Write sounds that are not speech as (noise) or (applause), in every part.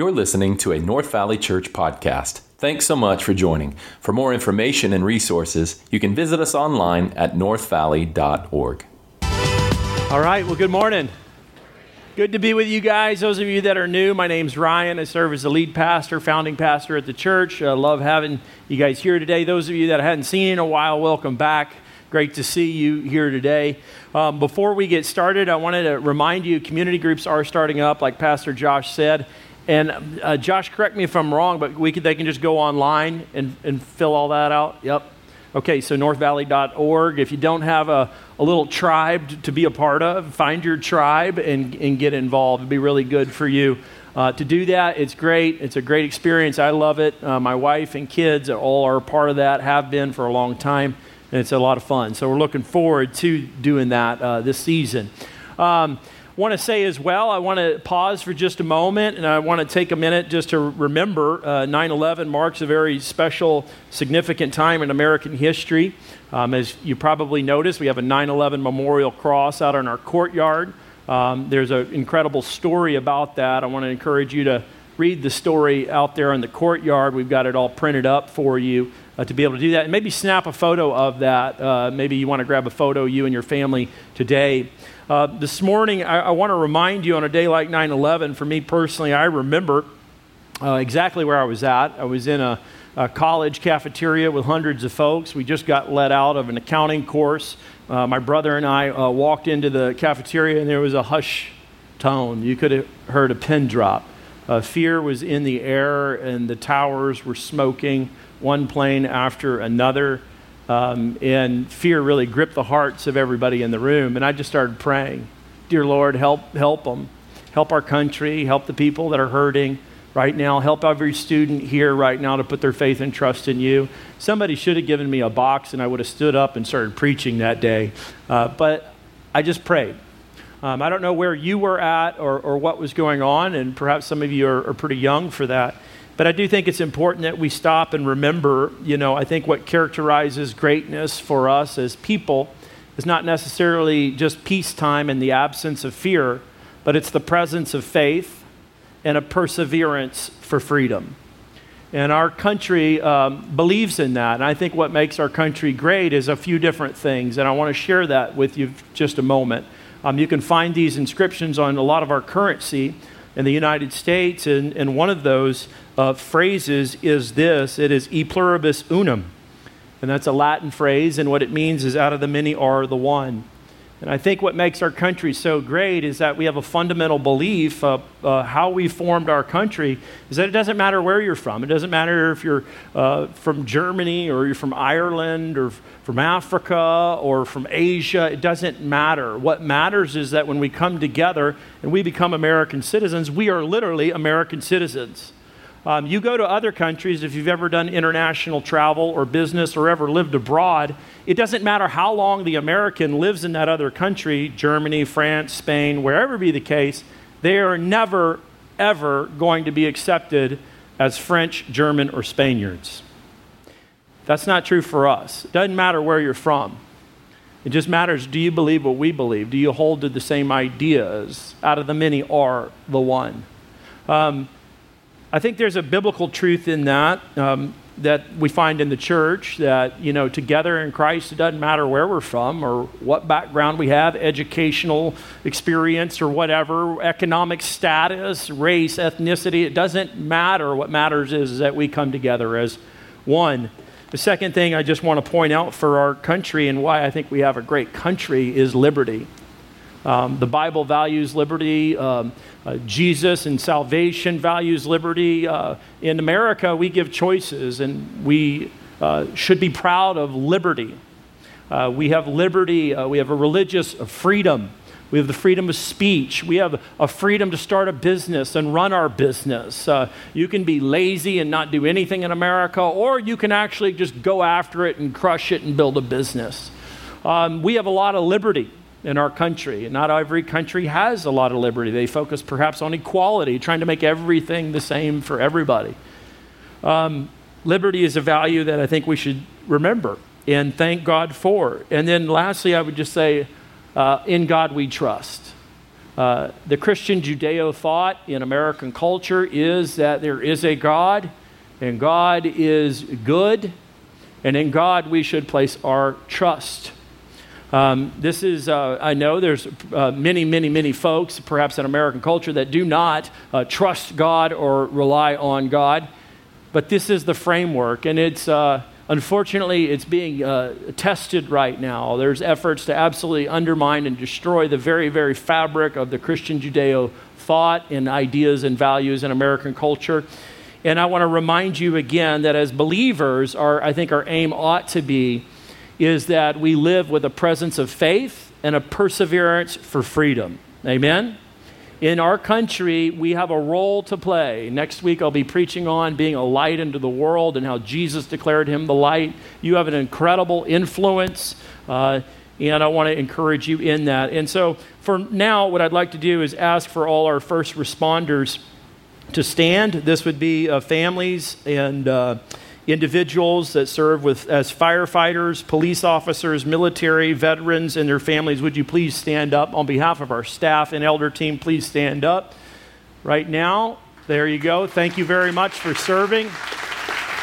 You're listening to a North Valley Church podcast. Thanks so much for joining. For more information and resources, you can visit us online at northvalley.org. All right, well, good morning. Good to be with you guys. Those of you that are new, my name's Ryan. I serve as the lead pastor, founding pastor at the church. I love having you guys here today. Those of you that I hadn't seen in a while, welcome back. Great to see you here today. Um, before we get started, I wanted to remind you community groups are starting up, like Pastor Josh said. And uh, Josh, correct me if I'm wrong, but we could, they can just go online and, and fill all that out. Yep. Okay, so northvalley.org. If you don't have a, a little tribe to be a part of, find your tribe and, and get involved. It'd be really good for you uh, to do that. It's great. It's a great experience. I love it. Uh, my wife and kids all are part of that, have been for a long time, and it's a lot of fun. So we're looking forward to doing that uh, this season. Um, want to say as well, I want to pause for just a moment and I want to take a minute just to remember uh, 9 11 marks a very special, significant time in American history. Um, as you probably noticed, we have a 9 11 memorial cross out in our courtyard. Um, there's an incredible story about that. I want to encourage you to read the story out there in the courtyard. We've got it all printed up for you uh, to be able to do that. And maybe snap a photo of that. Uh, maybe you want to grab a photo, you and your family, today. Uh, this morning, I, I want to remind you on a day like 9 11, for me personally, I remember uh, exactly where I was at. I was in a, a, college cafeteria with hundreds of folks. We just got let out of an accounting course. Uh, my brother and I uh, walked into the cafeteria, and there was a hush tone. You could have heard a pin drop. Uh, fear was in the air, and the towers were smoking, one plane after another. Um, and fear really gripped the hearts of everybody in the room. And I just started praying, Dear Lord, help, help them. Help our country, help the people that are hurting right now. Help every student here right now to put their faith and trust in you. Somebody should have given me a box and I would have stood up and started preaching that day. Uh, but I just prayed. Um, I don't know where you were at or, or what was going on, and perhaps some of you are, are pretty young for that. But I do think it's important that we stop and remember, you know, I think what characterizes greatness for us as people is not necessarily just peacetime and the absence of fear, but it's the presence of faith and a perseverance for freedom. And our country um, believes in that. And I think what makes our country great is a few different things. And I want to share that with you just a moment. Um, you can find these inscriptions on a lot of our currency in the United States. And, and one of those uh, phrases is this it is e pluribus unum. And that's a Latin phrase, and what it means is out of the many are the one. And I think what makes our country so great is that we have a fundamental belief uh, how we formed our country is that it doesn't matter where you're from. It doesn't matter if you're uh, from Germany or you're from Ireland or from Africa or from Asia. It doesn't matter. What matters is that when we come together and we become American citizens, we are literally American citizens. Um, you go to other countries, if you've ever done international travel or business or ever lived abroad, it doesn't matter how long the American lives in that other country Germany, France, Spain, wherever be the case they are never, ever going to be accepted as French, German, or Spaniards. That's not true for us. It doesn't matter where you're from. It just matters do you believe what we believe? Do you hold to the same ideas? Out of the many are the one. Um, I think there's a biblical truth in that um, that we find in the church that, you know, together in Christ, it doesn't matter where we're from or what background we have, educational experience or whatever, economic status, race, ethnicity, it doesn't matter. What matters is, that we come together as one. The second thing I just want to point out for our country and why I think we have a great country is liberty. Um, the Bible values liberty. Um, uh, Jesus and salvation values liberty. Uh, in America, we give choices, and we uh, should be proud of liberty. Uh, we have liberty, uh, we have a religious freedom. We have the freedom of speech. We have a freedom to start a business and run our business. Uh, you can be lazy and not do anything in America, or you can actually just go after it and crush it and build a business. Um, we have a lot of liberty in our country. Not every country has a lot of liberty. They focus perhaps on equality, trying to make everything the same for everybody. Um, liberty is a value that I think we should remember and thank God for. And then lastly, I would just say, uh, in God we trust. Uh, the Christian Judeo thought in American culture is that there is a God, and God is good, and in God we should place our trust. Um, this is, uh, I know there's uh, many, many, many folks, perhaps in American culture, that do not uh, trust God or rely on God. But this is the framework, and it's uh, unfortunately it's being uh, tested right now. There's efforts to absolutely undermine and destroy the very, very fabric of the Christian Judeo thought and ideas and values in American culture. And I want to remind you again that as believers, our, I think our aim ought to be is that we live with a presence of faith and a perseverance for freedom. Amen? In our country, we have a role to play. Next week, I'll be preaching on being a light into the world and how Jesus declared him the light. You have an incredible influence, uh, and I want to encourage you in that. And so, for now, what I'd like to do is ask for all our first responders to stand. This would be uh, families and uh, individuals that serve with, as firefighters, police officers, military, veterans, and their families. Would you please stand up on behalf of our staff and elder team? Please stand up right now. There you go. Thank you very much for serving.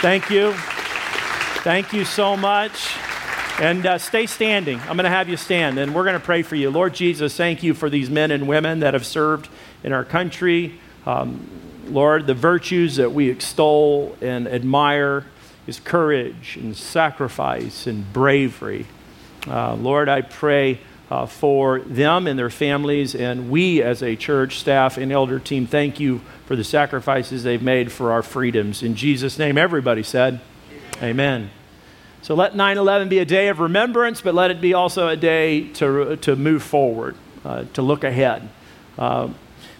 Thank you. Thank you so much. And uh, stay standing. I'm going to have you stand, and we're going to pray for you. Lord Jesus, thank you for these men and women that have served in our country. Um, Lord, the virtues that we extol and admire is courage and sacrifice and bravery. Uh, Lord, I pray uh, for them and their families, and we as a church, staff, and elder team, thank you for the sacrifices they've made for our freedoms. In Jesus' name, everybody said, Amen. Amen. So let 9 11 be a day of remembrance, but let it be also a day to, to move forward, uh, to look ahead.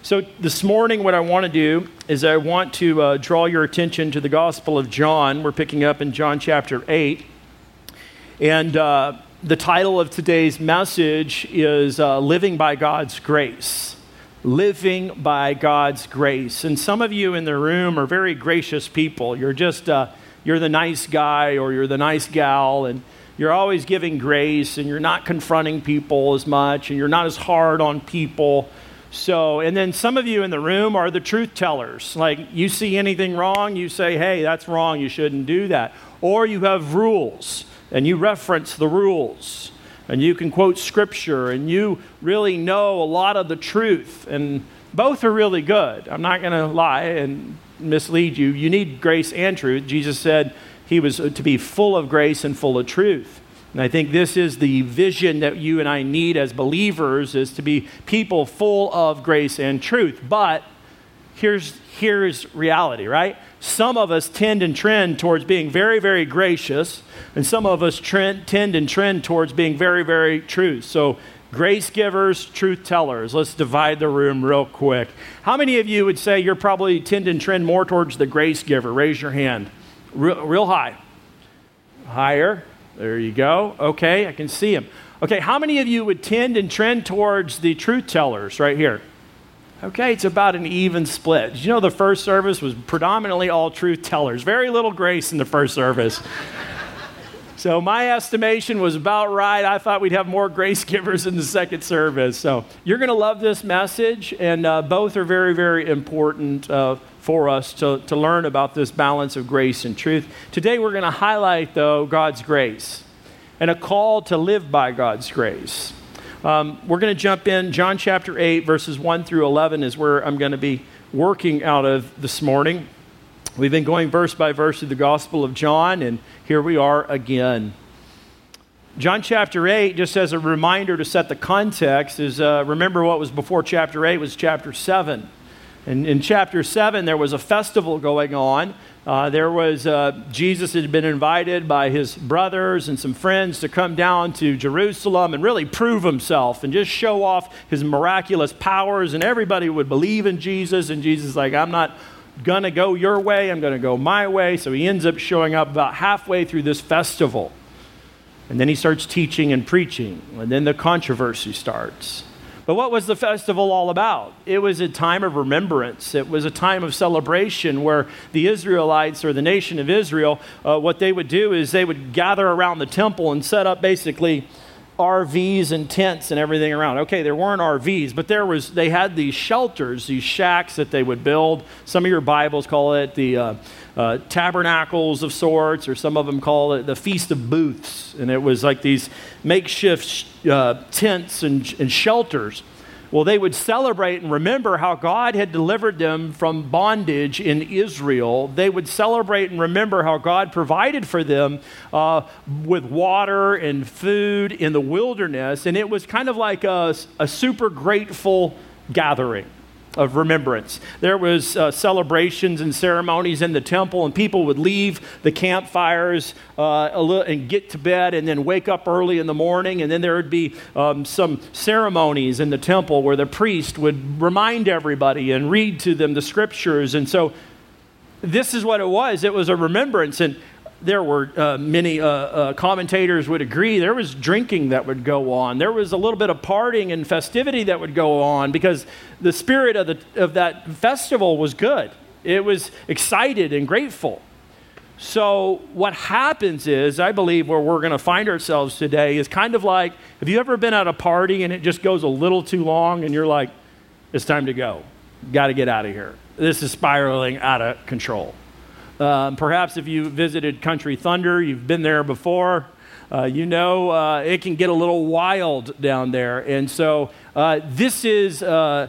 So, this morning, what I want to do is I want to uh, draw your attention to the Gospel of John. We're picking up in John chapter 8. And uh, the title of today's message is uh, Living by God's Grace. Living by God's Grace. And some of you in the room are very gracious people. You're just, uh, you're the nice guy or you're the nice gal, and you're always giving grace, and you're not confronting people as much, and you're not as hard on people. So, and then some of you in the room are the truth tellers. Like, you see anything wrong, you say, hey, that's wrong, you shouldn't do that. Or you have rules, and you reference the rules, and you can quote scripture, and you really know a lot of the truth. And both are really good. I'm not going to lie and mislead you. You need grace and truth. Jesus said he was to be full of grace and full of truth. And I think this is the vision that you and I need as believers is to be people full of grace and truth. But here's here's reality, right? Some of us tend and trend towards being very, very gracious, and some of us trend, tend and trend towards being very, very true. So, grace givers, truth tellers. Let's divide the room real quick. How many of you would say you're probably tend and trend more towards the grace giver? Raise your hand. Real, real high. Higher. There you go. Okay, I can see him. Okay, how many of you would tend and trend towards the truth tellers right here? Okay, it's about an even split. Did you know the first service was predominantly all truth tellers? Very little grace in the first service. So my estimation was about right. I thought we'd have more grace givers in the second service. So you're going to love this message, and uh, both are very, very important uh, for us to, to learn about this balance of grace and truth. Today, we're going to highlight, though, God's grace and a call to live by God's grace. Um, we're going to jump in. John chapter 8, verses 1 through 11 is where I'm going to be working out of this morning. We've been going verse by verse through the Gospel of John, and here we are again. John chapter 8, just as a reminder to set the context, is uh, remember what was before chapter 8 was chapter 7. In, in chapter 7, there was a festival going on. Uh, there was, uh, Jesus had been invited by his brothers and some friends to come down to Jerusalem and really prove himself and just show off his miraculous powers, and everybody would believe in Jesus. And Jesus like, I'm not going to go your way, I'm going to go my way. So he ends up showing up about halfway through this festival. And then he starts teaching and preaching, and then the controversy starts. But what was the festival all about? It was a time of remembrance. It was a time of celebration where the Israelites or the nation of Israel, uh, what they would do is they would gather around the temple and set up basically RVs and tents and everything around. Okay, there weren't RVs, but there was. They had these shelters, these shacks that they would build. Some of your Bibles call it the uh, uh, tabernacles of sorts, or some of them call it the Feast of Booths, and it was like these makeshift uh, tents and, and shelters well, they would celebrate and remember how God had delivered them from bondage in Israel. They would celebrate and remember how God provided for them uh, with water and food in the wilderness. And it was kind of like a, a super grateful gathering of remembrance. There was uh, celebrations and ceremonies in the temple, and people would leave the campfires uh, little, and get to bed, and then wake up early in the morning. And then there would be um, some ceremonies in the temple where the priest would remind everybody and read to them the scriptures. And so, this is what it was. It was a remembrance, and there were uh, many uh, uh, commentators would agree there was drinking that would go on. There was a little bit of partying and festivity that would go on because the spirit of, the, of that festival was good. It was excited and grateful. So what happens is i believe where we're going to find ourselves today is kind of like have you ever been at a party and it just goes a little too long and you're like it's time to go. Got to get out of here. This is spiraling out of control um, perhaps if you visited Country Thunder, you've been there before. Uh, you know uh, it can get a little wild down there. And so uh, this is uh,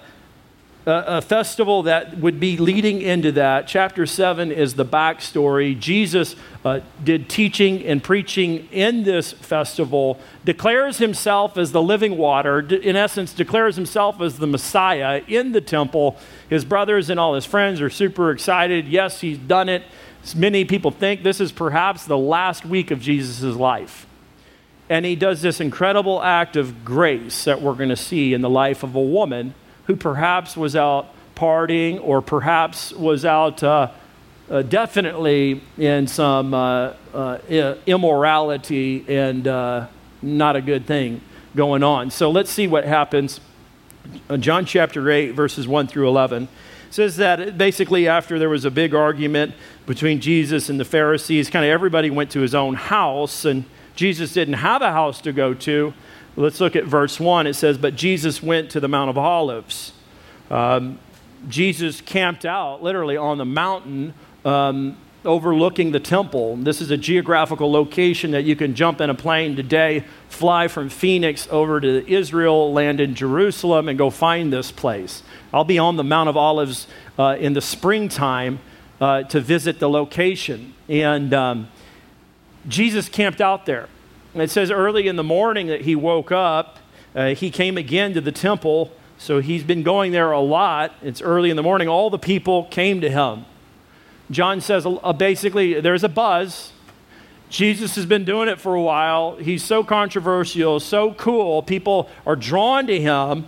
a, festival that would be leading into that. Chapter 7 is the backstory. Jesus uh, did teaching and preaching in this festival, declares himself as the living water, in essence, declares himself as the Messiah in the temple. His brothers and all his friends are super excited. Yes, he's done it. Many people think this is perhaps the last week of Jesus' life. And he does this incredible act of grace that we're going to see in the life of a woman who perhaps was out partying or perhaps was out uh, uh, definitely in some uh, uh immorality and uh, not a good thing going on. So let's see what happens. Uh, John chapter 8, verses 1 through 11 says that basically after there was a big argument between Jesus and the Pharisees, kind of everybody went to his own house, and Jesus didn't have a house to go to. Let's look at verse 1. It says, But Jesus went to the Mount of Olives. Um, Jesus camped out literally on the mountain um, overlooking the temple. This is a geographical location that you can jump in a plane today, fly from Phoenix over to Israel, land in Jerusalem, and go find this place. I'll be on the Mount of Olives uh, in the springtime uh, to visit the location. And um, Jesus camped out there. It says early in the morning that he woke up. Uh, he came again to the temple. So he's been going there a lot. It's early in the morning. All the people came to him. John says uh, basically there's a buzz. Jesus has been doing it for a while. He's so controversial, so cool. People are drawn to him.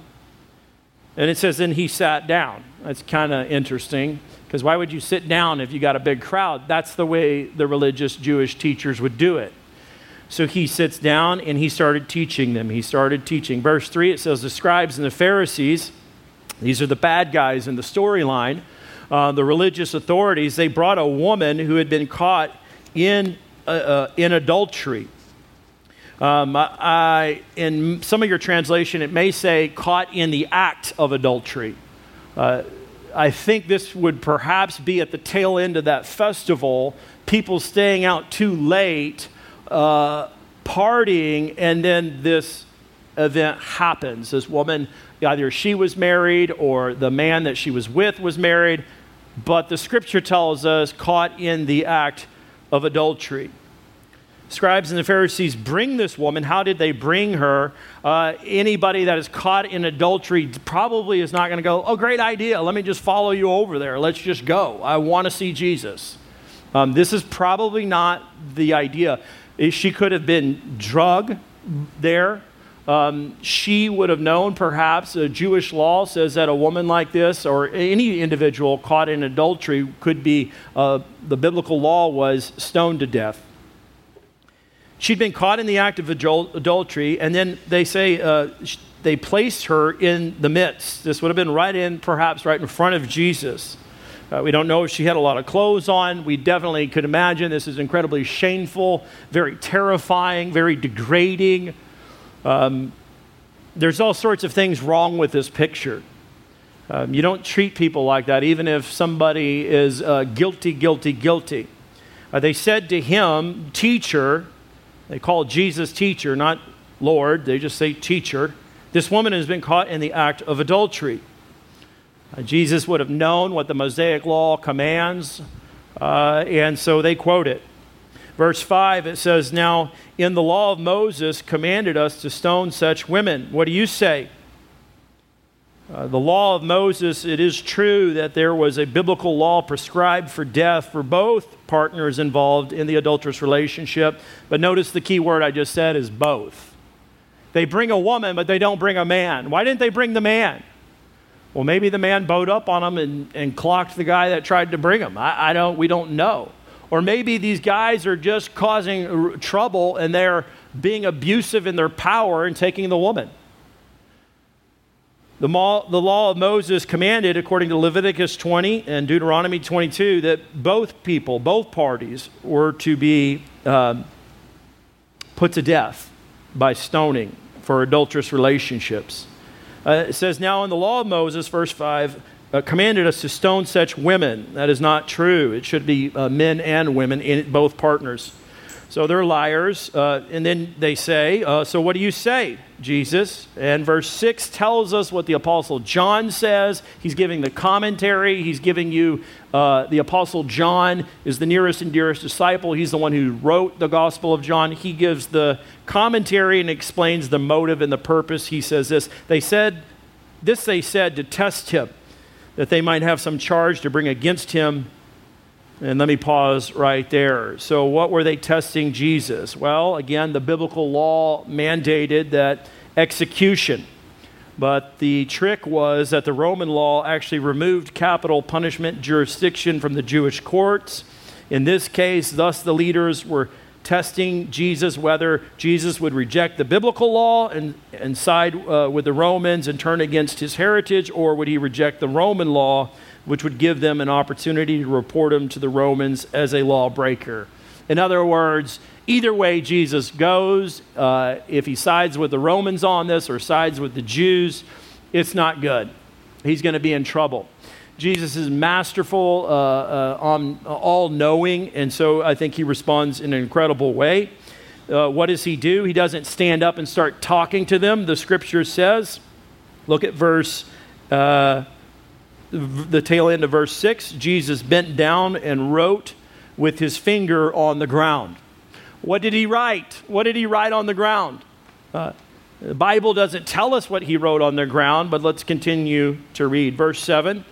And it says, then he sat down. That's kind of interesting because why would you sit down if you got a big crowd? That's the way the religious Jewish teachers would do it. So he sits down and he started teaching them. He started teaching. Verse 3, it says, The scribes and the Pharisees, these are the bad guys in the storyline, uh, the religious authorities, they brought a woman who had been caught in, uh, uh, in adultery. Um, I, in some of your translation, it may say caught in the act of adultery. Uh, I think this would perhaps be at the tail end of that festival, people staying out too late, uh, partying, and then this event happens. This woman, either she was married or the man that she was with was married but the scripture tells us caught in the act of adultery. Scribes and the Pharisees bring this woman. How did they bring her? Uh, anybody that is caught in adultery probably is not going to go, Oh, great idea. Let me just follow you over there. Let's just go. I want to see Jesus. Um, this is probably not the idea. She could have been drug there. Um, she would have known, perhaps, a Jewish law says that a woman like this or any individual caught in adultery could be, uh, the biblical law was stoned to death. She'd been caught in the act of adultery, and then they say uh, they placed her in the midst. This would have been right in, perhaps right in front of Jesus. Uh, we don't know if she had a lot of clothes on. We definitely could imagine this is incredibly shameful, very terrifying, very degrading. Um, there's all sorts of things wrong with this picture. Um, you don't treat people like that, even if somebody is uh, guilty, guilty, guilty. Uh, they said to him, Teacher, they call Jesus teacher, not Lord, they just say teacher. This woman has been caught in the act of adultery. Uh, Jesus would have known what the Mosaic law commands, uh, and so they quote it. Verse 5, it says, Now in the law of Moses commanded us to stone such women. What do you say? Uh, the law of Moses, it is true that there was a biblical law prescribed for death for both partners involved in the adulterous relationship. But notice the key word I just said is both. They bring a woman, but they don't bring a man. Why didn't they bring the man? Well, maybe the man bowed up on him and, and clocked the guy that tried to bring him. I, I don't, we don't know. Or maybe these guys are just causing trouble and they're being abusive in their power and taking the woman. The, the law of Moses commanded, according to Leviticus 20 and Deuteronomy 22, that both people, both parties, were to be um, put to death by stoning for adulterous relationships. Uh, it says, Now in the law of Moses, verse 5, uh, commanded us to stone such women. That is not true. It should be uh, men and women, in both partners. So they're liars. Uh, and then they say, uh, So what do you say, Jesus? And verse 6 tells us what the Apostle John says. He's giving the commentary. He's giving you uh, the Apostle John is the nearest and dearest disciple. He's the one who wrote the Gospel of John. He gives the commentary and explains the motive and the purpose. He says this They said, This they said to test him, that they might have some charge to bring against him and let me pause right there. So, what were they testing Jesus? Well, again, the biblical law mandated that execution. But the trick was that the Roman law actually removed capital punishment jurisdiction from the Jewish courts. In this case, thus the leaders were testing Jesus whether Jesus would reject the biblical law and, and side uh, with the Romans and turn against his heritage, or would he reject the Roman law which would give them an opportunity to report him to the Romans as a lawbreaker. In other words, either way Jesus goes, uh, if he sides with the Romans on this or sides with the Jews, it's not good. He's going to be in trouble. Jesus is masterful, uh, uh, all knowing, and so I think he responds in an incredible way. Uh, what does he do? He doesn't stand up and start talking to them. The scripture says, look at verse uh, the tail end of verse 6, Jesus bent down and wrote with his finger on the ground. What did he write? What did he write on the ground? Uh, the Bible doesn't tell us what he wrote on the ground, but let's continue to read. Verse 7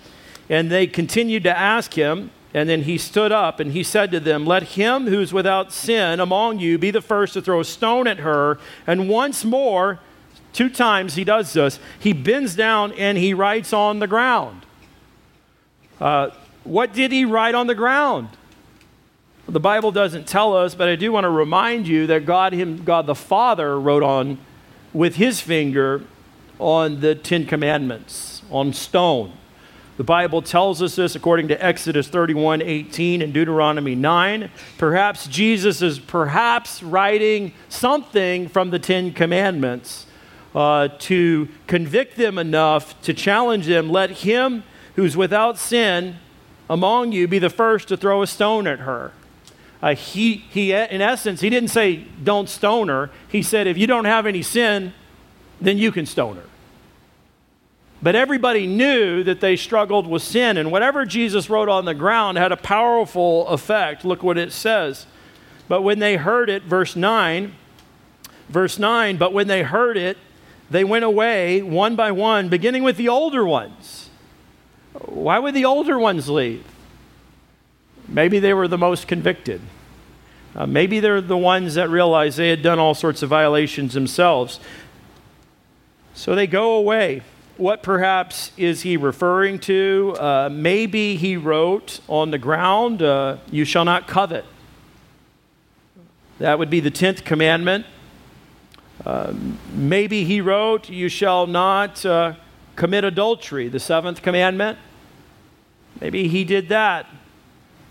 And they continued to ask him, and then he stood up and he said to them, Let him who's without sin among you be the first to throw a stone at her. And once more, two times he does this, he bends down and he writes on the ground. Uh, what did he write on the ground? The Bible doesn't tell us, but I do want to remind you that God, him, God the Father wrote on with his finger on the Ten Commandments, on stone. The Bible tells us this according to Exodus 31 18 and Deuteronomy 9. Perhaps Jesus is perhaps writing something from the Ten Commandments uh, to convict them enough to challenge them. Let him who's without sin among you be the first to throw a stone at her. Uh, he, he, in essence, he didn't say, don't stone her. He said, if you don't have any sin, then you can stone her. But everybody knew that they struggled with sin, and whatever Jesus wrote on the ground had a powerful effect. Look what it says. But when they heard it, verse 9, verse 9, but when they heard it, they went away one by one, beginning with the older ones why would the older ones leave? Maybe they were the most convicted. Uh, maybe they're the ones that realized they had done all sorts of violations themselves. So they go away. What perhaps is he referring to? Uh, maybe he wrote on the ground, uh, You shall not covet. That would be the 10th commandment. Uh, maybe he wrote, You shall not uh, commit adultery, the seventh commandment. Maybe he did that.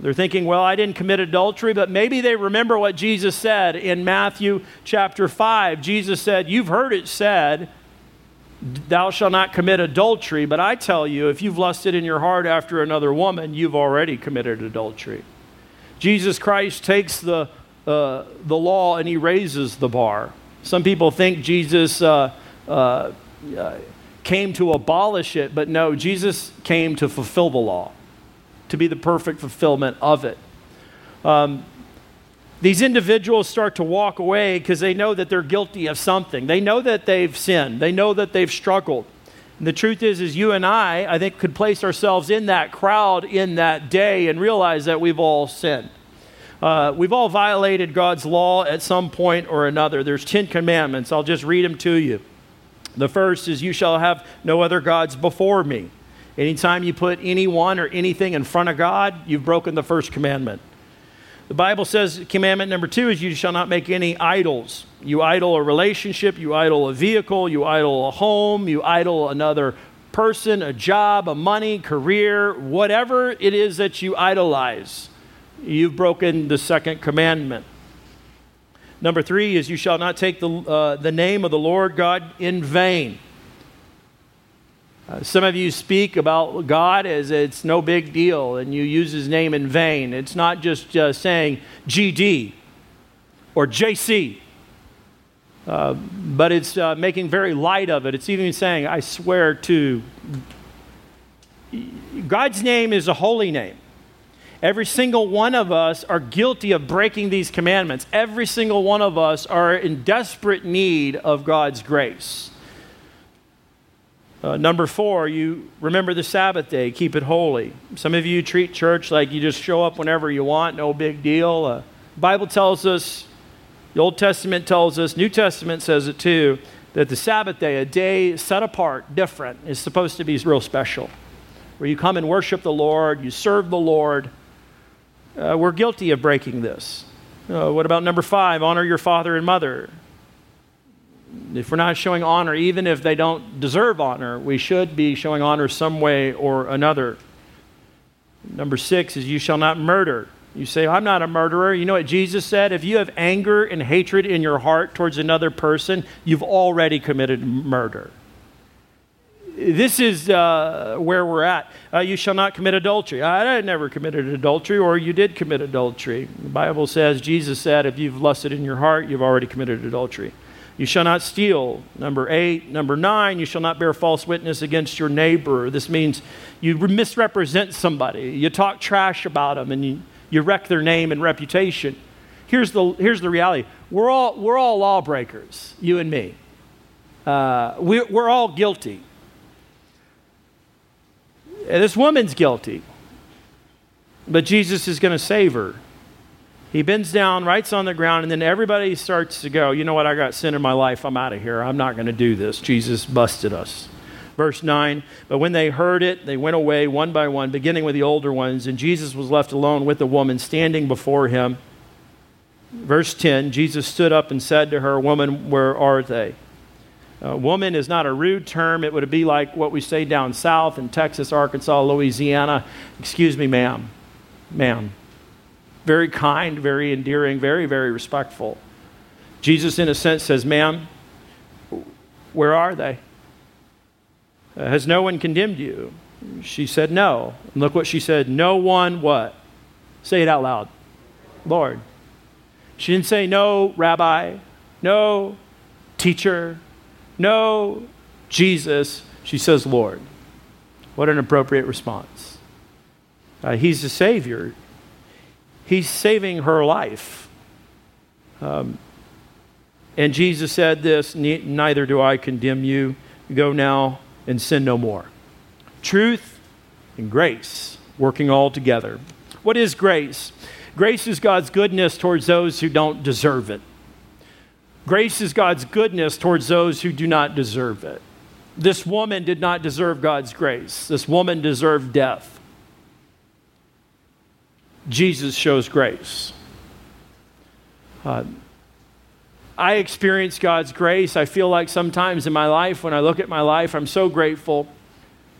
They're thinking, well, I didn't commit adultery, but maybe they remember what Jesus said in Matthew chapter 5. Jesus said, You've heard it said, Thou shalt not commit adultery, but I tell you, if you've lusted in your heart after another woman, you've already committed adultery. Jesus Christ takes the, uh, the law and he raises the bar. Some people think Jesus uh, uh, came to abolish it, but no, Jesus came to fulfill the law, to be the perfect fulfillment of it. Um, these individuals start to walk away because they know that they're guilty of something. They know that they've sinned. They know that they've struggled. And the truth is, is you and I, I think, could place ourselves in that crowd in that day and realize that we've all sinned. Uh, we've all violated God's law at some point or another. There's Ten Commandments. I'll just read them to you. The first is, You shall have no other gods before me. Anytime you put anyone or anything in front of God, you've broken the first commandment. The Bible says commandment number two is you shall not make any idols. You idol a relationship, you idol a vehicle, you idol a home, you idol another person, a job, a money, career, whatever it is that you idolize. You've broken the second commandment. Number three is you shall not take the, uh, the name of the Lord God in vain. Uh, some of you speak about God as it's no big deal and you use his name in vain. It's not just uh, saying GD or JC, uh, but it's uh, making very light of it. It's even saying, I swear to. God's name is a holy name. Every single one of us are guilty of breaking these commandments. Every single one of us are in desperate need of God's grace. Uh, number four, you remember the Sabbath day, keep it holy. Some of you treat church like you just show up whenever you want, no big deal. Uh, Bible tells us, the Old Testament tells us, New Testament says it too, that the Sabbath day, a day set apart, different, is supposed to be real special. Where you come and worship the Lord, you serve the Lord. Uh, we're guilty of breaking this. Uh, what about number five? Honor your father and mother if we're not showing honor, even if they don't deserve honor, we should be showing honor some way or another. Number six is you shall not murder. You say, I'm not a murderer. You know what Jesus said? If you have anger and hatred in your heart towards another person, you've already committed murder. This is uh, where we're at. Uh, you shall not commit adultery. I never committed adultery, or you did commit adultery. The Bible says, Jesus said, if you've lusted in your heart, you've already committed adultery. You shall not steal. Number eight. Number nine, you shall not bear false witness against your neighbor. This means you misrepresent somebody, you talk trash about them, and you, you wreck their name and reputation. Here's the, here's the reality we're all, we're all lawbreakers, you and me. Uh, we, we're all guilty. This woman's guilty, but Jesus is going to save her. He bends down, writes on the ground, and then everybody starts to go, You know what? I got sin in my life. I'm out of here. I'm not going to do this. Jesus busted us. Verse 9 But when they heard it, they went away one by one, beginning with the older ones, and Jesus was left alone with the woman standing before him. Verse 10 Jesus stood up and said to her, Woman, where are they? Uh, woman is not a rude term. It would be like what we say down south in Texas, Arkansas, Louisiana. Excuse me, ma'am. Ma'am very kind, very endearing, very, very respectful. Jesus, in a sense, says, Ma'am, where are they? Uh, has no one condemned you? She said, No. And look what she said. No one what? Say it out loud. Lord. She didn't say, No, Rabbi. No, teacher. No, Jesus. She says, Lord. What an appropriate response. Uh, he's the Savior. He's saving her life. Um, and Jesus said this Neither do I condemn you. Go now and sin no more. Truth and grace working all together. What is grace? Grace is God's goodness towards those who don't deserve it. Grace is God's goodness towards those who do not deserve it. This woman did not deserve God's grace. This woman deserved death. Jesus shows grace. Uh, I experience God's grace. I feel like sometimes in my life, when I look at my life, I'm so grateful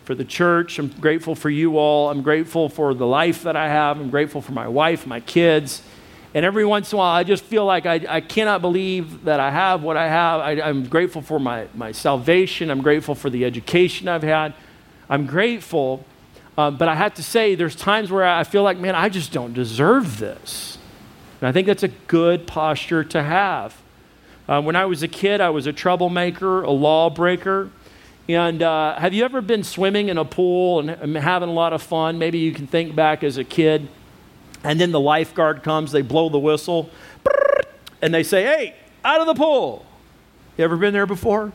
for the church. I'm grateful for you all. I'm grateful for the life that I have. I'm grateful for my wife, my kids. And every once in a while, I just feel like I, I cannot believe that I have what I have. I, I'm grateful for my, my salvation. I'm grateful for the education I've had. I'm grateful. Uh, but I have to say, there's times where I feel like, man, I just don't deserve this. And I think that's a good posture to have. Uh, when I was a kid, I was a troublemaker, a lawbreaker. And uh, have you ever been swimming in a pool and, and having a lot of fun? Maybe you can think back as a kid. And then the lifeguard comes, they blow the whistle, and they say, hey, out of the pool. You ever been there before?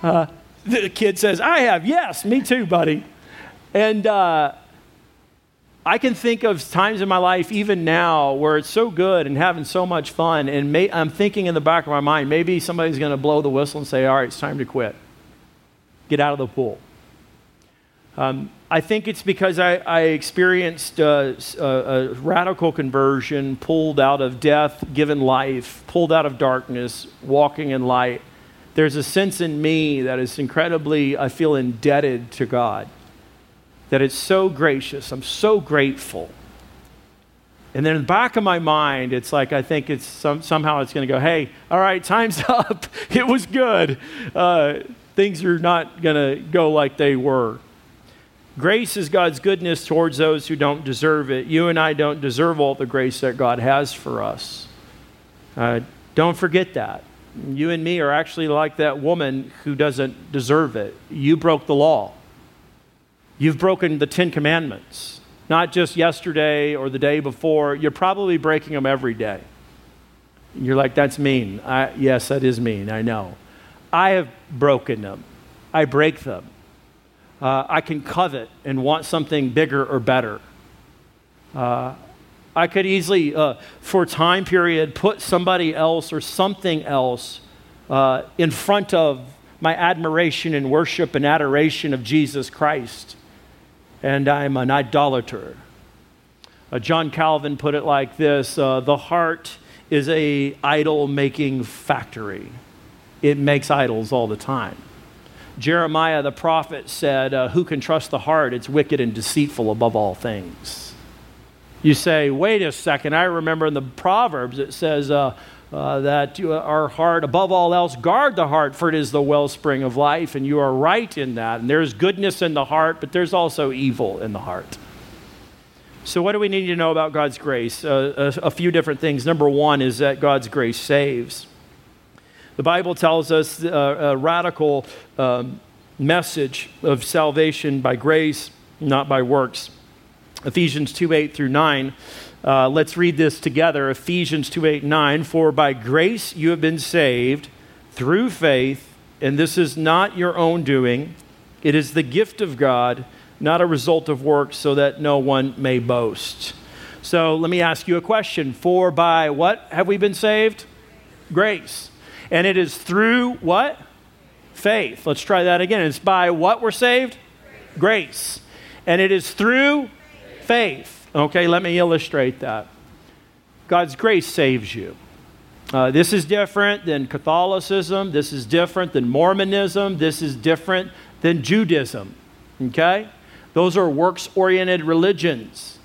Uh, the kid says, I have. Yes, me too, buddy. And uh, I can think of times in my life, even now, where it's so good and having so much fun. And may, I'm thinking in the back of my mind, maybe somebody's going to blow the whistle and say, All right, it's time to quit. Get out of the pool. Um, I think it's because I, I experienced uh, a, a, radical conversion, pulled out of death, given life, pulled out of darkness, walking in light. There's a sense in me that is incredibly, I feel indebted to God that it's so gracious. I'm so grateful. And then in the back of my mind, it's like I think it's some, somehow it's going to go, hey, all right, time's (laughs) up. it was good. Uh, things are not going to go like they were. Grace is God's goodness towards those who don't deserve it. You and I don't deserve all the grace that God has for us. Uh, don't forget that. You and me are actually like that woman who doesn't deserve it. You broke the law. You've broken the Ten Commandments, not just yesterday or the day before. You're probably breaking them every day. You're like, that's mean. I, yes, that is mean. I know. I have broken them. I break them. Uh, I can covet and want something bigger or better. Uh, I could easily, uh, for a time period, put somebody else or something else uh, in front of my admiration and worship and adoration of Jesus Christ and I'm an idolater. Uh, John Calvin put it like this uh, The heart is a idol making factory, it makes idols all the time. Jeremiah the prophet said, uh, Who can trust the heart? It's wicked and deceitful above all things. You say, Wait a second. I remember in the Proverbs it says, uh, uh, that our heart, above all else, guard the heart, for it is the wellspring of life. And you are right in that. And there's goodness in the heart, but there's also evil in the heart. So, what do we need to know about God's grace? Uh, a, a, few different things. Number one is that God's grace saves. The Bible tells us uh, a radical um, message of salvation by grace, not by works. Ephesians 2 8 through 9 uh, let's read this together Ephesians 2 8 9. For by grace you have been saved through faith, and this is not your own doing. It is the gift of God, not a result of works, so that no one may boast. So let me ask you a question. For by what have we been saved? Grace. And it is through what? Faith. Let's try that again. It's by what we're saved? Grace. And it is through faith. Okay, let me illustrate that. God's grace saves you. Uh, this is different than Catholicism. This is different than Mormonism. This is different than Judaism. Okay? Those are works oriented religions.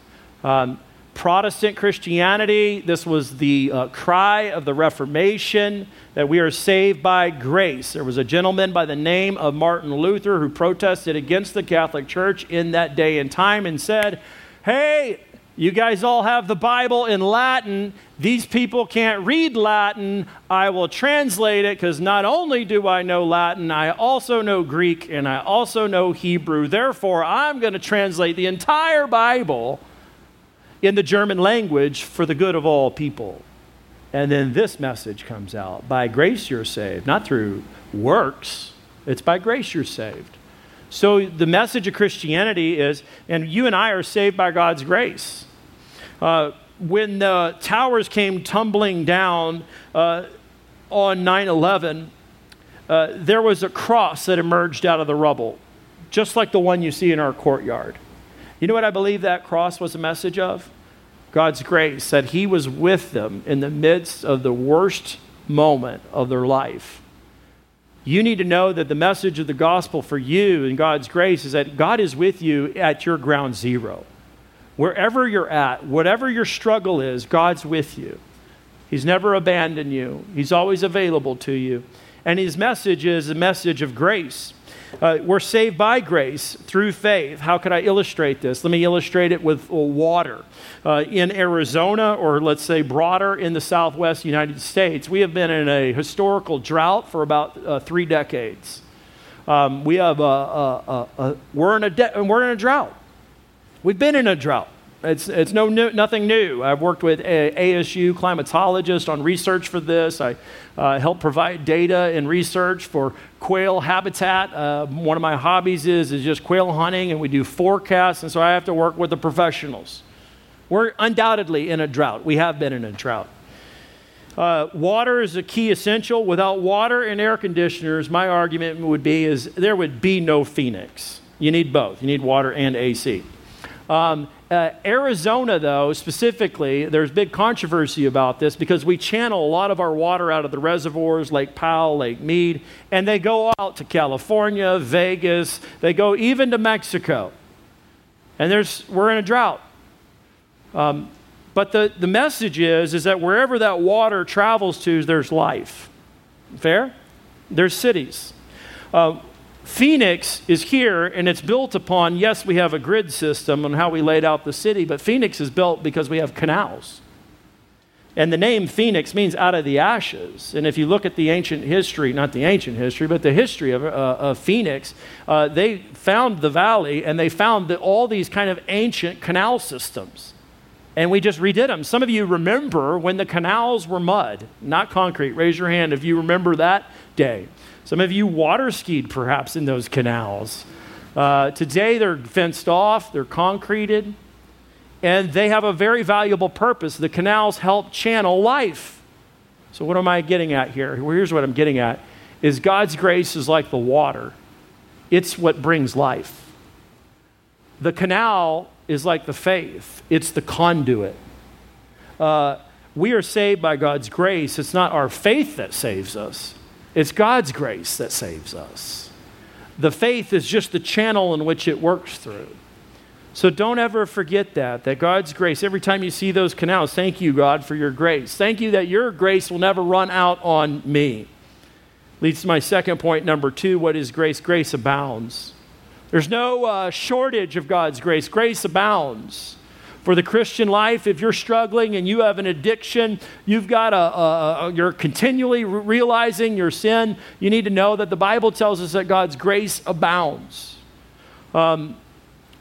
Um, Protestant Christianity, this was the uh, cry of the Reformation that we are saved by grace. There was a gentleman by the name of Martin Luther who protested against the Catholic Church in that day and time and said, hey, you guys all have the Bible in Latin. These people can't read Latin. I will translate it because not only do I know Latin, I also know Greek and I also know Hebrew. Therefore, I'm going to translate the entire Bible in the German language for the good of all people. And then this message comes out by grace you're saved, not through works. It's by grace you're saved. So the message of Christianity is, and you and I are saved by God's grace. Uh, when the towers came tumbling down uh, on 9 11, uh, there was a cross that emerged out of the rubble, just like the one you see in our courtyard. You know what I believe that cross was a message of? God's grace, that He was with them in the midst of the worst moment of their life you need to know that the message of the gospel for you and God's grace is that God is with you at your ground zero. Wherever you're at, whatever your struggle is, God's with you. He's never abandoned you, He's always available to you. And His message is a message of grace. Uh, we're saved by grace through faith. How could I illustrate this? Let me illustrate it with uh, water. Uh, in Arizona, or let's say broader in the southwest United States, we have been in a historical drought for about uh, three decades. Um, we have a, a, a, we're, in a de- we're in a drought. We've been in a drought. It's, it's no new, nothing new. I've worked with ASU climatologist on research for this. I uh, help provide data and research for quail habitat. Uh, one of my hobbies is, is just quail hunting, and we do forecasts, and so I have to work with the professionals. We're undoubtedly in a drought. We have been in a drought. Uh, water is a key essential. Without water and air conditioners, my argument would be is there would be no Phoenix. You need both. You need water and AC. Um, uh, Arizona, though, specifically, there's big controversy about this because we channel a lot of our water out of the reservoirs, Lake Powell, Lake Mead, and they go out to California, Vegas, they go even to Mexico. And there's, we're in a drought. Um, but the, the message is, is that wherever that water travels to, there's life. Fair? There's cities. Uh, Phoenix is here and it's built upon, yes, we have a grid system on how we laid out the city, but Phoenix is built because we have canals. And the name Phoenix means out of the ashes. And if you look at the ancient history, not the ancient history, but the history of, uh, of Phoenix, uh, they found the valley and they found that all these kind of ancient canal systems. And we just redid them. Some of you remember when the canals were mud, not concrete. Raise your hand if you remember that day. Some of you water skied perhaps in those canals. Uh, today they're fenced off, they're concreted, and they have a very valuable purpose. The canals help channel life. So, what am I getting at here? Well, here's what I'm getting at is God's grace is like the water. It's what brings life. The canal is like the faith. It's the conduit. Uh, we are saved by God's grace. It's not our faith that saves us. It's God's grace that saves us. The faith is just the channel in which it works through. So don't ever forget that, that God's grace, every time you see those canals, thank you, God, for your grace. Thank you that your grace will never run out on me. Leads to my second point, number two what is grace? Grace abounds. There's no uh, shortage of God's grace, grace abounds for the Christian life, if you're struggling and you have an addiction, you've got a, a, a, you're continually realizing your sin, you need to know that the Bible tells us that God's grace abounds. Um,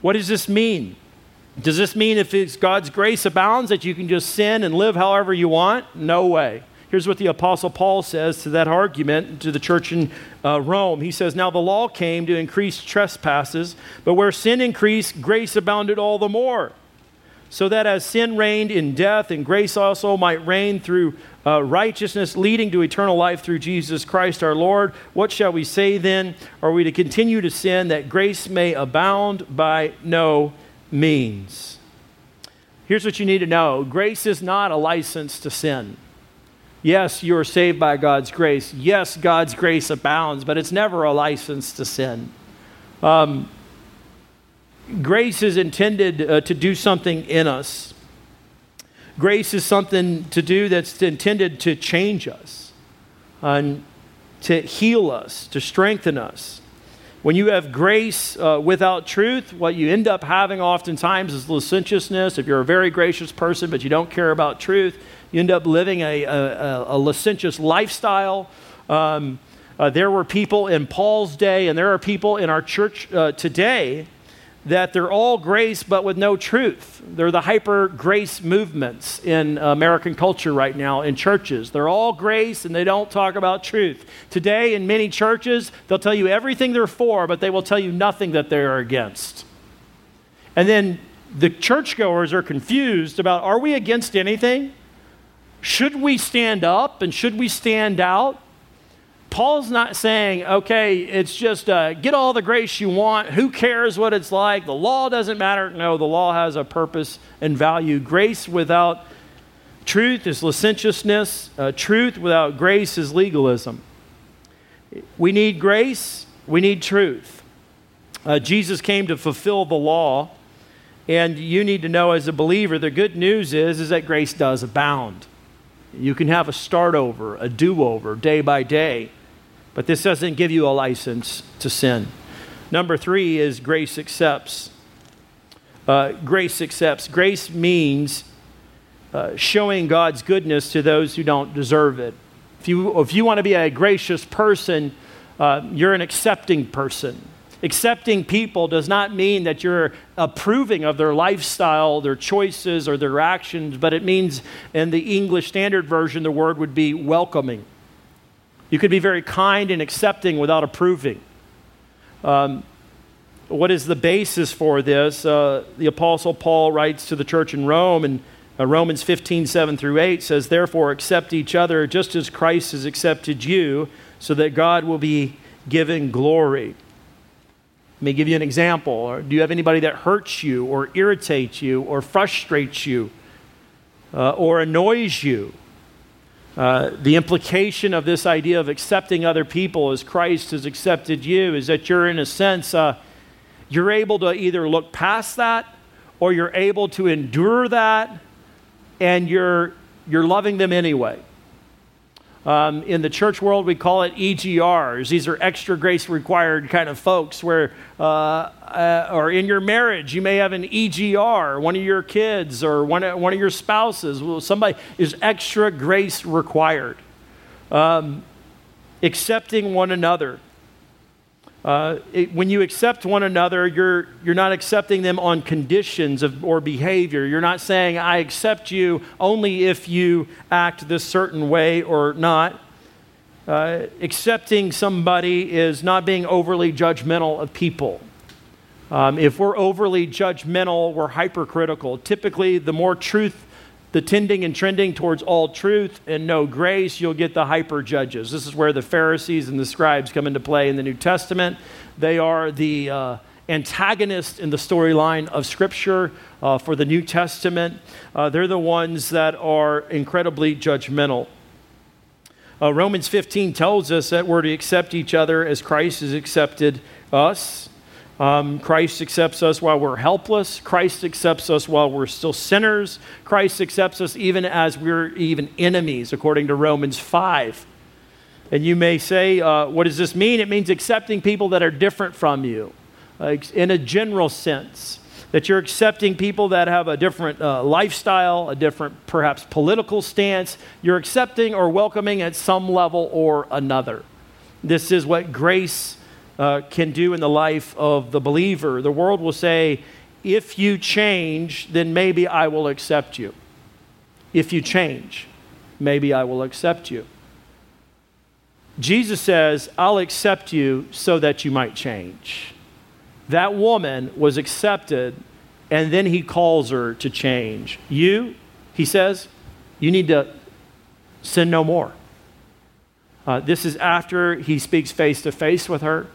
what does this mean? Does this mean if God's grace abounds that you can just sin and live however you want? No way. Here's what the Apostle Paul says to that argument to the church in uh, Rome. He says, Now the law came to increase trespasses, but where sin increased, grace abounded all the more so that as sin reigned in death, and grace also might reign through uh, righteousness, leading to eternal life through Jesus Christ our Lord. What shall we say then? Are we to continue to sin that grace may abound? By no means. Here's what you need to know grace is not a license to sin. Yes, you are saved by God's grace. Yes, God's grace abounds, but it's never a license to sin. Um, grace is intended uh, to do something in us. Grace is something to do that's intended to change us, and to heal us, to strengthen us. When you have grace uh, without truth, what you end up having oftentimes is licentiousness. If you're a very gracious person but you don't care about truth, you end up living a, a, a licentious lifestyle. Um, uh, there were people in Paul's day, and there are people in our church uh, today that they're all grace but with no truth. They're the hyper grace movements in American culture right now in churches. They're all grace and they don't talk about truth. Today, in many churches, they'll tell you everything they're for, but they will tell you nothing that they are against. And then the churchgoers are confused about are we against anything? Should we stand up and should we stand out? Paul's not saying, okay, it's just uh, get all the grace you want. Who cares what it's like? The law doesn't matter. No, the law has a purpose and value. Grace without truth is licentiousness, uh, truth without grace is legalism. We need grace, we need truth. Uh, Jesus came to fulfill the law, and you need to know as a believer the good news is, is that grace does abound. You can have a start over, a do over, day by day, but this doesn't give you a license to sin. Number three is grace accepts. Uh, grace accepts. Grace means uh, showing God's goodness to those who don't deserve it. If you, if you want to be a gracious person, uh, you're an accepting person. Accepting people does not mean that you're approving of their lifestyle, their choices, or their actions, but it means in the English Standard Version, the word would be welcoming. You could be very kind and accepting without approving. Um, what is the basis for this? Uh, the Apostle Paul writes to the church in Rome, and uh, Romans 15, 7 through 8 says, Therefore, accept each other just as Christ has accepted you, so that God will be given glory. Let me give you an example. Do you have anybody that hurts you, or irritates you, or frustrates you, uh, or annoys you? Uh, the implication of this idea of accepting other people as Christ has accepted you is that you're, in a sense, uh, you're able to either look past that or you're able to endure that and you're, you're loving them anyway. Um, in the church world, we call it EGRs. These are extra grace required kind of folks where, uh, uh, or in your marriage, you may have an EGR, one of your kids or one, one of your spouses. Well, somebody is extra grace required. Um, accepting one another. Uh, it, when you accept one another, you're, you're not accepting them on conditions of, or behavior. You're not saying, I accept you only if you act this certain way or not. Uh, accepting somebody is not being overly judgmental of people. Um, if we're overly judgmental, we're hypercritical. Typically, the more truth the tending and trending towards all truth and no grace, you'll get the hyper judges. This is where the Pharisees and the scribes come into play in the New Testament. They are the uh, antagonist in the storyline of Scripture uh, for the New Testament. Uh, they're the ones that are incredibly judgmental. Uh, Romans 15 tells us that we're to accept each other as Christ has accepted us. Um, Christ accepts us while we're helpless. Christ accepts us while we're still sinners. Christ accepts us even as we're even enemies, according to Romans 5. And you may say, uh, what does this mean? It means accepting people that are different from you in a general sense. That you're accepting people that have a different uh, lifestyle, a different perhaps political stance. You're accepting or welcoming at some level or another. This is what grace uh, can do in the life of the believer. The world will say, if you change, then maybe I will accept you. If you change, maybe I will accept you. Jesus says, I'll accept you so that you might change. That woman was accepted, and then he calls her to change. You, he says, you need to sin no more. Uh, this is after he speaks face to face with her.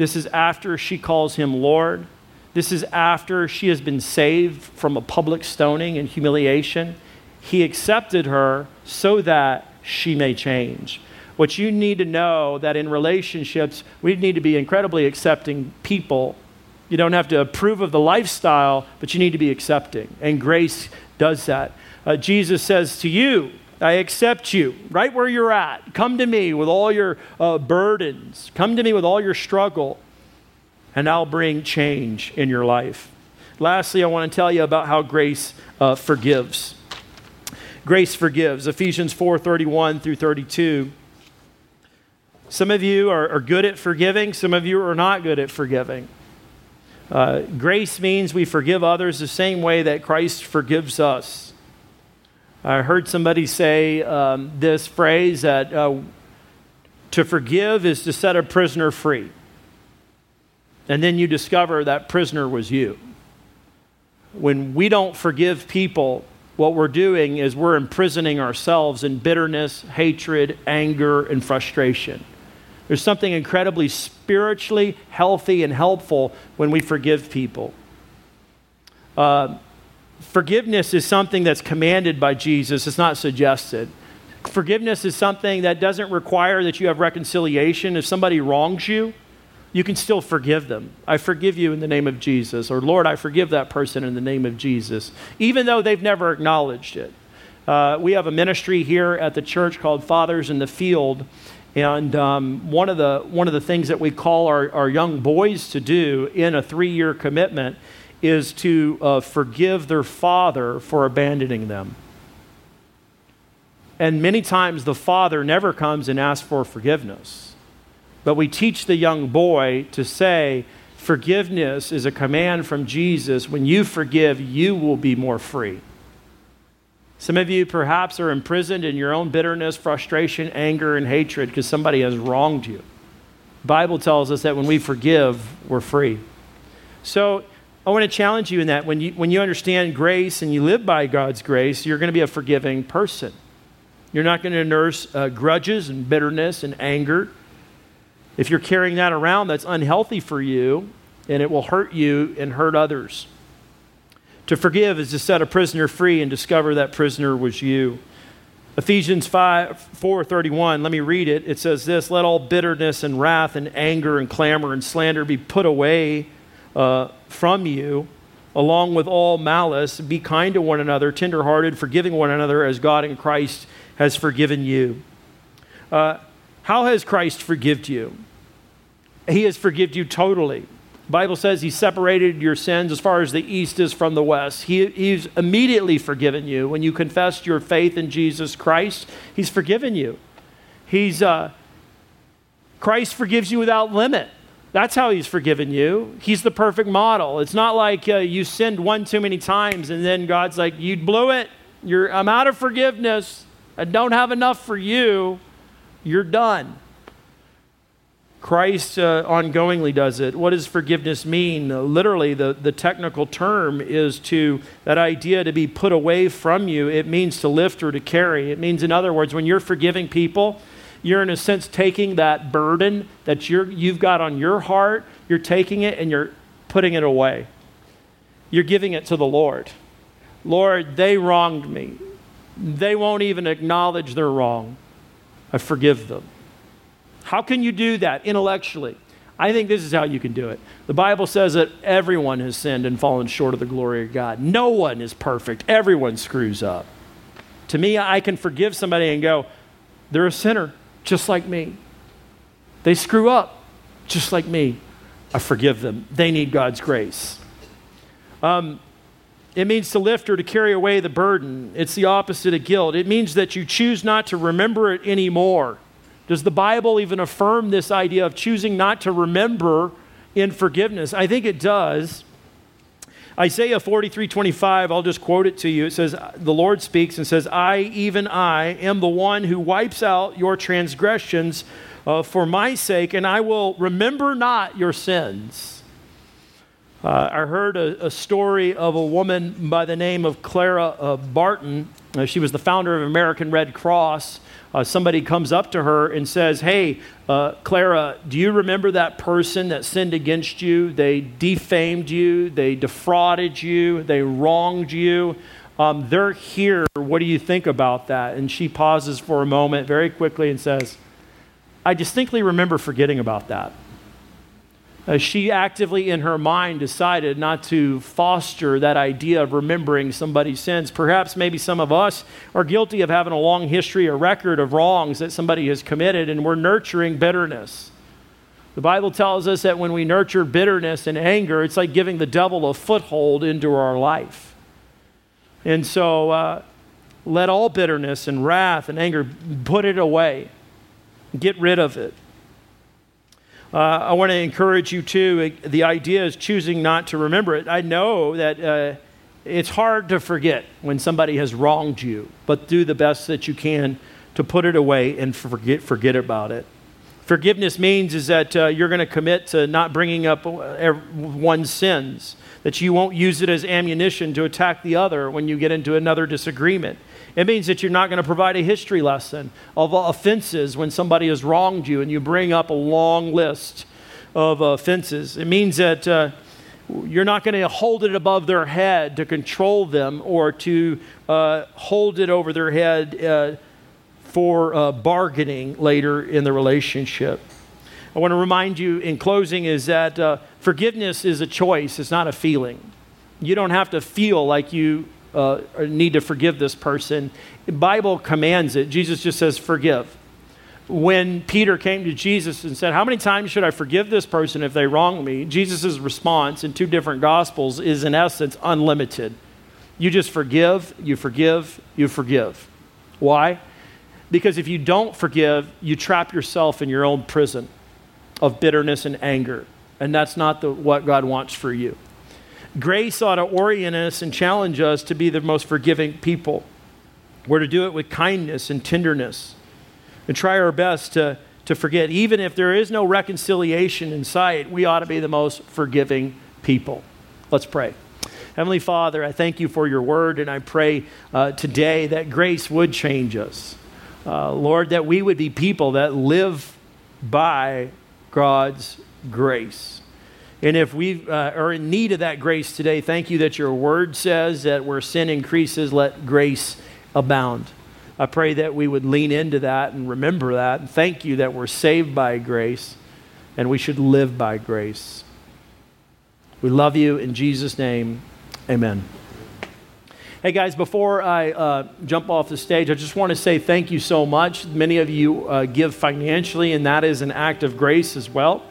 This is after she calls him Lord. This is after she has been saved from a public stoning and humiliation. He accepted her so that she may change. What you need to know that in relationships, we need to be incredibly accepting people. You don't have to approve of the lifestyle, but you need to be accepting. And grace does that. Uh, Jesus says to you, I accept you right where you're at. Come to me with all your uh, burdens. Come to me with all your struggle, and I'll bring change in your life. Lastly, I want to tell you about how grace uh, forgives. Grace forgives. Ephesians 4 31 through 32. Some of you are, are good at forgiving, some of you are not good at forgiving. Uh, grace means we forgive others the same way that Christ forgives us. I heard somebody say um, this phrase that uh, to forgive is to set a prisoner free. And then you discover that prisoner was you. When we don't forgive people, what we're doing is we're imprisoning ourselves in bitterness, hatred, anger, and frustration. There's something incredibly spiritually healthy and helpful when we forgive people. Uh, forgiveness is something that's commanded by Jesus, it's not suggested. Forgiveness is something that doesn't require that you have reconciliation. If somebody wrongs you, you can still forgive them. I forgive you in the name of Jesus. Or, Lord, I forgive that person in the name of Jesus, even though they've never acknowledged it. Uh, we have a ministry here at the church called Fathers in the Field. And um, one, of the, one of the things that we call our, our young boys to do in a three year commitment is to uh, forgive their father for abandoning them. And many times the father never comes and asks for forgiveness. But we teach the young boy to say, Forgiveness is a command from Jesus. When you forgive, you will be more free. Some of you perhaps are imprisoned in your own bitterness, frustration, anger, and hatred because somebody has wronged you. The Bible tells us that when we forgive, we're free. So I want to challenge you in that when you, when you understand grace and you live by God's grace, you're going to be a forgiving person. You're not going to nurse uh, grudges and bitterness and anger. If you're carrying that around, that's unhealthy for you and it will hurt you and hurt others. To forgive is to set a prisoner free and discover that prisoner was you. Ephesians 5 4:31 let me read it it says this let all bitterness and wrath and anger and clamor and slander be put away uh, from you, along with all malice. Be kind to one another, tenderhearted, forgiving one another as God in Christ has forgiven you. Uh, how has Christ forgiven you? He has forgiven you totally. Bible says he separated your sins as far as the east is from the west. He, he's immediately forgiven you. When you confessed your faith in Jesus Christ, he's forgiven you. He's, uh, Christ forgives you without limit. That's how he's forgiven you. He's the perfect model. It's not like uh, you sinned one too many times and then God's like, you blew it. You're, I'm out of forgiveness. I don't have enough for you. You're done. Christ uh, ongoingly does it. What does forgiveness mean? Uh, literally, the, the technical term is to that idea to be put away from you. It means to lift or to carry. It means, in other words, when you're forgiving people, you're, in a sense, taking that burden that you're, you've got on your heart, you're taking it and you're putting it away. You're giving it to the Lord. Lord, they wronged me. They won't even acknowledge they're wrong. I forgive them. How can you do that intellectually? I think this is how you can do it. The Bible says that everyone has sinned and fallen short of the glory of God. No one is perfect, everyone screws up. To me, I can forgive somebody and go, they're a sinner just like me. They screw up just like me. I forgive them. They need God's grace. Um, it means to lift or to carry away the burden. It's the opposite of guilt. It means that you choose not to remember it anymore. Does the Bible even affirm this idea of choosing not to remember in forgiveness? I think it does. Isaiah 43 25, I'll just quote it to you. It says, The Lord speaks and says, I, even I, am the one who wipes out your transgressions uh, for my sake, and I will remember not your sins. Uh, I heard a, a, story of a woman by the name of Clara uh, Barton. Uh, she was the founder of American Red Cross uh, somebody comes up to her and says, Hey, uh, Clara, do you remember that person that sinned against you? They defamed you, they defrauded you, they wronged you. Um, they're here. What do you think about that? And she pauses for a moment very quickly and says, I distinctly remember forgetting about that. Uh, she actively, in her mind, decided not to foster that idea of remembering somebody's sins. Perhaps maybe some of us are guilty of having a long history, a record of wrongs that somebody has committed, and we're nurturing bitterness. The Bible tells us that when we nurture bitterness and anger, it's like giving the devil a foothold into our life. And so, uh, let all bitterness and wrath and anger, put it away. Get rid of it. Uh, I want to encourage you too. The idea is choosing not to remember it. I know that uh, it's hard to forget when somebody has wronged you, but do the best that you can to put it away and forget, forget about it. Forgiveness means is that uh, you're going to commit to not bringing up uh, one's sins, that you won't use it as ammunition to attack the other when you get into another disagreement. It means that you're not going to provide a history lesson of offenses when somebody has wronged you and you bring up a long list of offenses. It means that uh, you're not going to hold it above their head to control them or to uh, hold it over their head uh, for uh, bargaining later in the relationship. I want to remind you in closing is that uh, forgiveness is a choice, it's not a feeling. You don't have to feel like you uh, need to forgive this person. Bible commands it. Jesus just says, forgive. When Peter came to Jesus and said, How many times should I forgive this person if they wrong me? Jesus' response in two different gospels is, in essence, unlimited. You just forgive, you forgive, you forgive. Why? Because if you don't forgive, you trap yourself in your own prison of bitterness and anger. And that's not the, what God wants for you. Grace ought to orient us and challenge us to be the most forgiving people. We're to do it with kindness and tenderness and try our best to, to forget. Even if there is no reconciliation in sight, we ought to be the most forgiving people. Let's pray. Heavenly Father, I thank you for your word, and I pray uh, today that grace would change us. Uh, Lord, that we would be people that live by God's grace. And if we uh, are in need of that grace today, thank you that your word says that where sin increases, let grace abound. I pray that we would lean into that and remember that. And thank you that we're saved by grace and we should live by grace. We love you in Jesus' name. Amen. Hey guys, before I uh, jump off the stage, I just want to say thank you so much. Many of you uh, give financially, and that is an act of grace as well.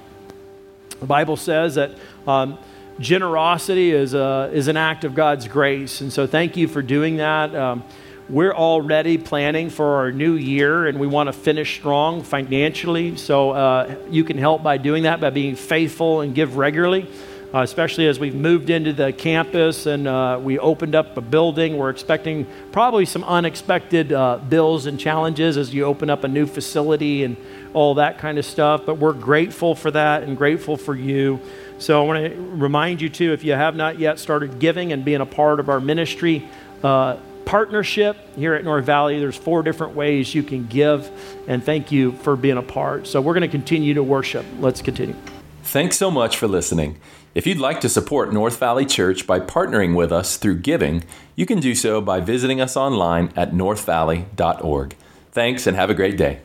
The Bible says that um, generosity is, a, is an act of God's grace. And so thank you for doing that. Um, we're already planning for our new year and we want to finish strong financially. So uh, you can help by doing that, by being faithful and give regularly. Uh, especially as we've moved into the campus and uh, we opened up a building. We're expecting probably some unexpected uh, bills and challenges as you open up a new facility and all that kind of stuff. But we're grateful for that and grateful for you. So I want to remind you, too, if you have not yet started giving and being a part of our ministry, uh, partnership here at North Valley. There's four different ways you can give, and thank you for being a part. So we're going to continue to worship. Let's continue. Thanks so much for listening. If you'd like to support North Valley Church by partnering with us through giving, you can do so by visiting us online at northvalley.org. Thanks and have a great day.